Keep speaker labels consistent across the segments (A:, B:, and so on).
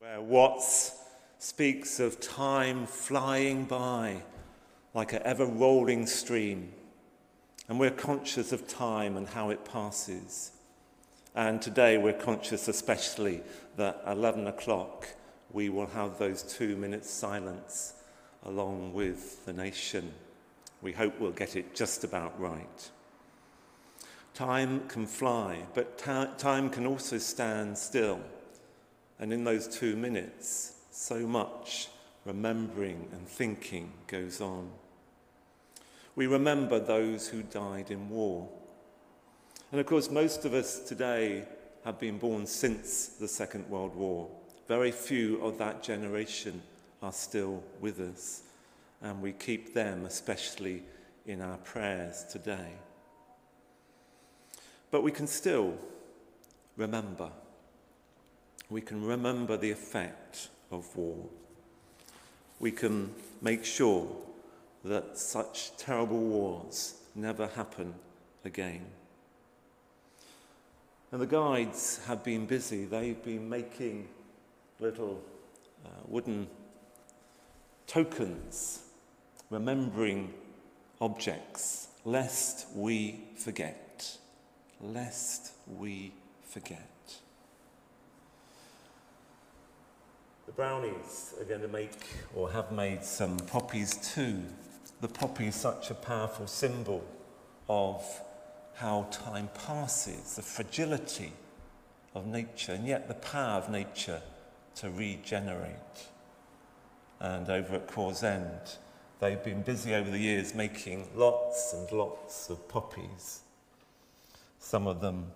A: where Watts speaks of time flying by like an ever rolling stream, and we're conscious of time and how it passes. And today we're conscious especially that 11 o'clock we will have those two minutes silence along with the nation. We hope we'll get it just about right. Time can fly, but ta- time can also stand still. And in those two minutes, so much remembering and thinking goes on. We remember those who died in war. And of course, most of us today have been born since the Second World War. Very few of that generation are still with us, and we keep them especially in our prayers today. But we can still remember. We can remember the effect of war. We can make sure that such terrible wars never happen again. And the guides have been busy. They've been making little uh, wooden tokens, remembering objects, lest we forget. Lest we forget. The brownies are going to make or have made some poppies too. The poppy is such a powerful symbol of how time passes, the fragility of nature, and yet the power of nature to regenerate. And over at Cawes End, they've been busy over the years making lots and lots of poppies, some of them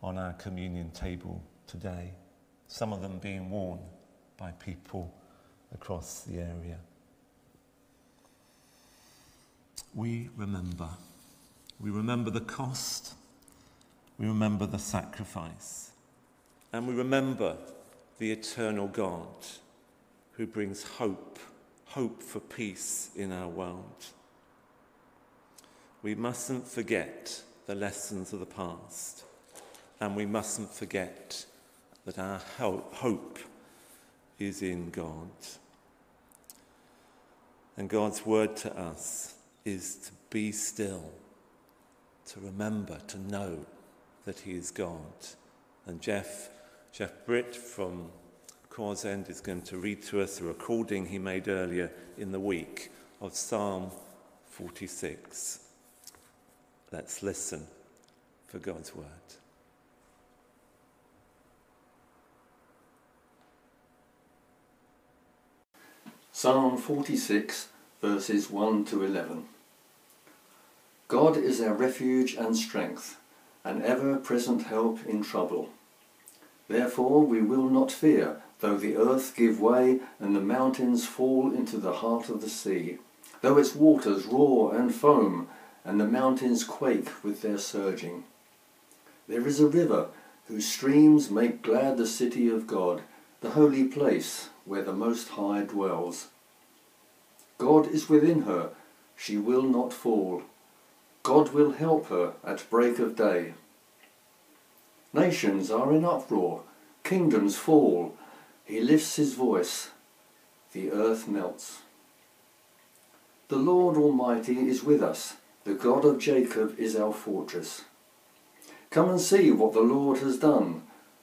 A: on our communion table today, some of them being worn by people across the area. We remember. We remember the cost. We remember the sacrifice. And we remember the eternal God who brings hope, hope for peace in our world. We mustn't forget the lessons of the past, and we mustn't forget that our hope is in God. And God's word to us is to be still, to remember, to know that He is God. And Jeff Jeff Britt from Cawes End is going to read to us a recording he made earlier in the week of Psalm 46. Let's listen for God's word.
B: Psalm 46, verses 1 to 11. God is our refuge and strength, an ever present help in trouble. Therefore we will not fear, though the earth give way and the mountains fall into the heart of the sea, though its waters roar and foam, and the mountains quake with their surging. There is a river whose streams make glad the city of God, the holy place where the Most High dwells. God is within her, she will not fall. God will help her at break of day. Nations are in uproar, kingdoms fall. He lifts his voice, the earth melts. The Lord Almighty is with us, the God of Jacob is our fortress. Come and see what the Lord has done,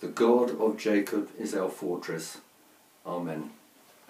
B: The God of Jacob is our fortress. Amen.